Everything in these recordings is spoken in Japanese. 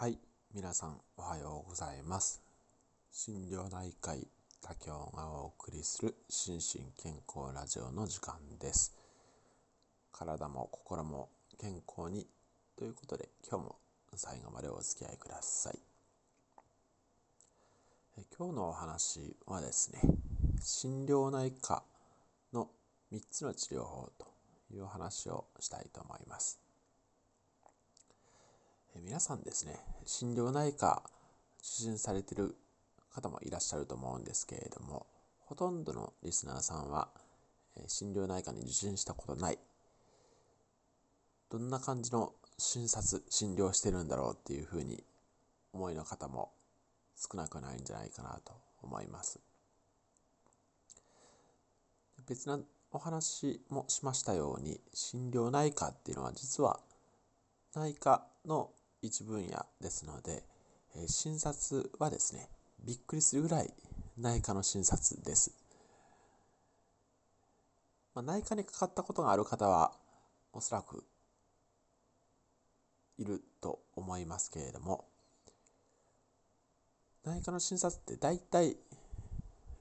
はい、皆さんおはようございます。心療内科医多京がお送りする心身健康ラジオの時間です。体も心も健康にということで今日も最後までお付き合いください。え今日のお話はですね、心療内科の3つの治療法というお話をしたいと思います。皆さんですね、心療内科受診されてる方もいらっしゃると思うんですけれども、ほとんどのリスナーさんは、心療内科に受診したことない。どんな感じの診察、診療してるんだろうっていうふうに思いの方も少なくないんじゃないかなと思います。別なお話もしましたように、心療内科っていうのは実は内科の一分野ですので、えー診察はですね、びっくりするぐらい内科の診察です。まあ、内科にかかったことがある方は、おそらくいると思いますけれども、内科の診察って大体、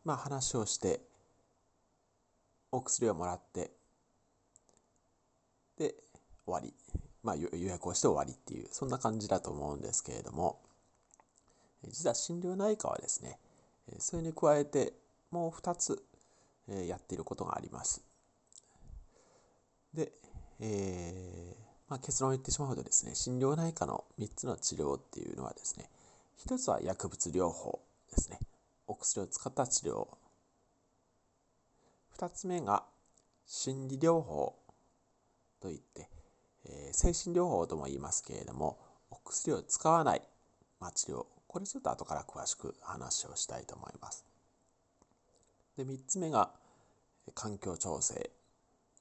まあ話をして、お薬をもらって、で、終わり。まあ予約をして終わりっていう、そんな感じだと思うんですけれども、実は心療内科はですね、それに加えてもう2つ、やっていることがあります。で、えーまあ、結論を言ってしまうとですね、心療内科の3つの治療っていうのはですね、1つは薬物療法ですね。お薬を使った治療。2つ目が心理療法といって、え精神療法とも言いますけれども、お薬を使わない、ま、治療。これちょっと後から詳しく話をしたいと思います。で、3つ目が環境調整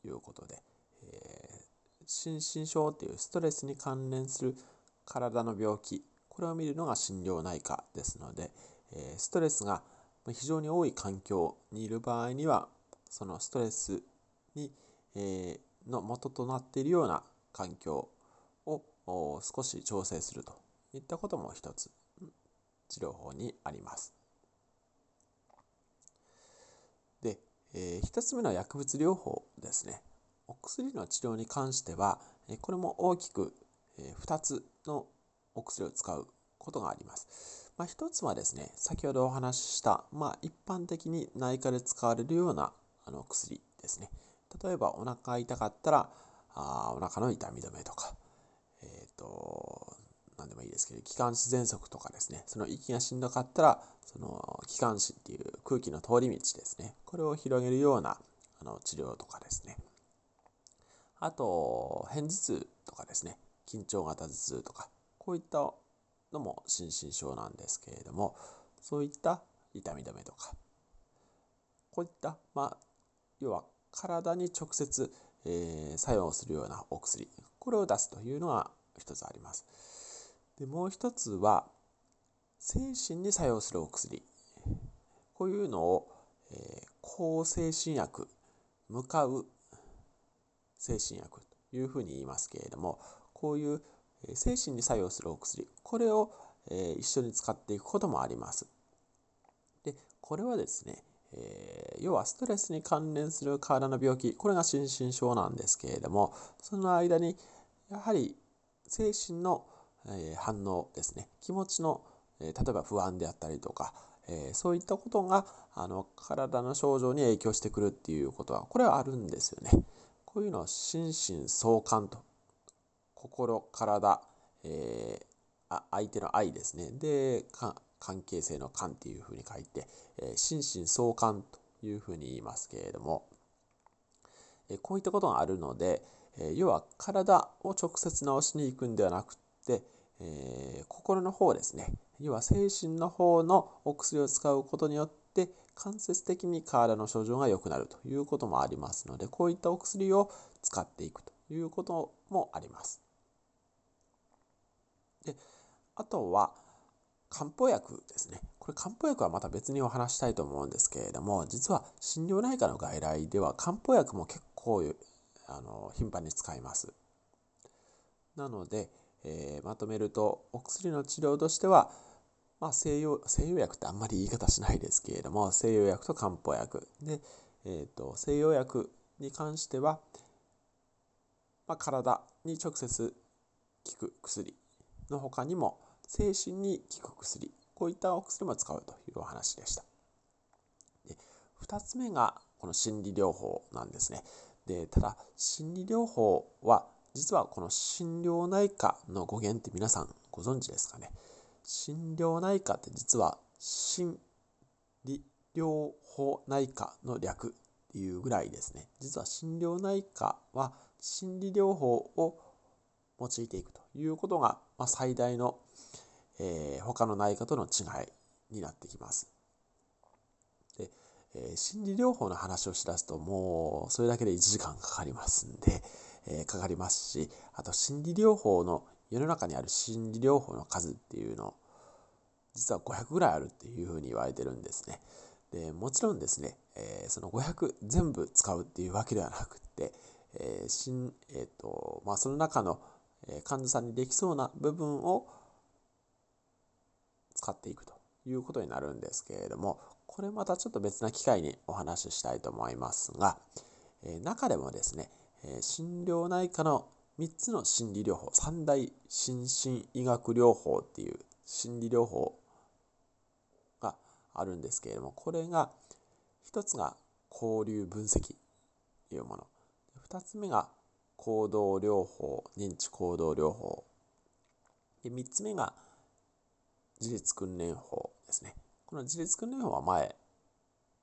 ということで、えー心身症っていうストレスに関連する体の病気、これを見るのが心療内科ですので、えーストレスが非常に多い環境にいる場合には、そのストレスに、えーの元となっているような環境を少し調整するといったことも一つ治療法にあります。で、えー一つ目の薬物療法ですね。お薬の治療に関しては、これも大きく、え2つのお薬を使うことがあります。まあ、一つはですね、先ほどお話しした、まあ、一般的に内科で使われるようなあの薬ですね。例えば、お腹が痛かったら、あお腹の痛み止めとか、えっ、と、何でもいいですけど、気管支喘息とかですね、その息がしんどかったら、その気管支っていう空気の通り道ですね、これを広げるようなあの治療とかですね。あと、片頭痛とかですね、緊張型頭痛とか、こういったのも心身症なんですけれども、そういった痛み止めとか、こういった、まあ、要は体に直接、えー作用するようなお薬、これを出すというのが一つあります。で、もう一つは、精神に作用するお薬。こういうのを、えー抗精神薬、向かう精神薬というふうに言いますけれども、こういう精神に作用するお薬、これを、えー一緒に使っていくこともあります。で、これはですね、えー要はストレスに関連する体の病気、これが心身症なんですけれども、その間に、やはり精神の、えー反応ですね、気持ちの、えー例えば不安であったりとか、えーそういったことがあの体の症状に影響してくるっていうことは、これはあるんですよね。こういうのを心身相関と、心、体、えーあ相手の愛ですね。で、か関係性の関っていうふうに書いて、えー心身相関というふうに言いますけれども、えこういったことがあるので、え要は体を直接治しに行くんではなくて、え心の方ですね。要は精神の方のお薬を使うことによって、間接的に体の症状が良くなるということもありますので、こういったお薬を使っていくということもあります。で、あとは、漢方薬ですね。これ漢方薬はまた別にお話したいと思うんですけれども、実は心療内科の外来では漢方薬も結構あの頻繁に使います。なので、えー、まとめるとお薬の治療としては、まあ、西洋西洋薬ってあんまり言い方しないですけれども西洋薬と漢方薬で、えーと、西洋薬に関しては、まあ、体に直接効く薬の他にも精神に効く薬こういったお薬も使うというお話でした。で2つ目がこの心理療法なんですね。でただ心理療法は実はこの心療内科の語源って皆さんご存知ですかね。心療内科って実は心理療法内科の略っていうぐらいですね。実は心療内科は心理療法を用いていくということが、ま、最大の、えー、他の内科との違いになってきます。で、えー、心理療法の話をしだすともうそれだけで1時間かかりますんで、えー、かかりますし、あと心理療法の世の中にある心理療法の数っていうの、実は500ぐらいあるっていうふうに言われてるんですね。でもちろんですね、えー、その500全部使うっていうわけではなくって、えーしんえーとまあ、その中の、え患者さんにできそうな部分を使っていくということになるんですけれどもこれまたちょっと別な機会にお話ししたいと思いますが、え、中でもですね、え心療内科の3つの心理療法三大心身医学療法っていう心理療法があるんですけれどもこれが1つが交流分析というもの。2つ目が行動療法認知行動療法。で3つ目が自立訓練法ですね。この自立訓練法は前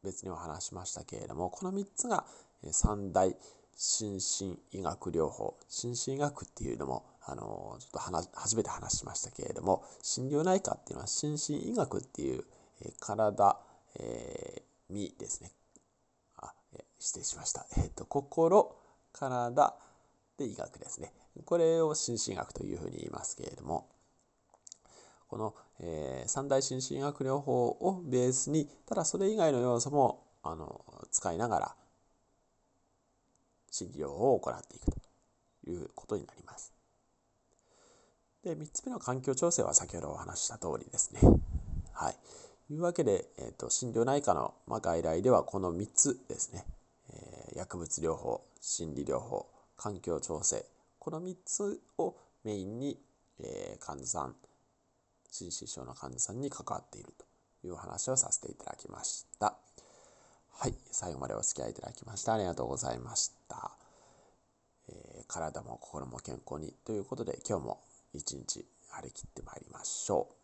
別にお話しましたけれどもこの3つが三大心身医学療法。心身医学っていうのもあのちょっと話初めて話しましたけれども心療内科っていうのは心身医学っていう、え、体、えー、身ですね。あ、え、失礼しました、えーと、心体で医学ですね。これを心身医学というふうに言いますけれどもこの、えー、三大心身医学療法をベースにただそれ以外の要素もあの使いながら診療を行っていくということになります。で、3つ目の環境調整は先ほどお話した通りですね。はい。というわけで、えーと、心療内科の、まあ、外来ではこの3つですね、えー、薬物療法、心理療法、環境調整、この3つをメインに、えー、患者さん、心身症の患者さんに関わっているという話をさせていただきました。はい、最後までお付き合いいただきましてありがとうございました。えー、体も心も健康にということで今日も一日張り切ってまいりましょう。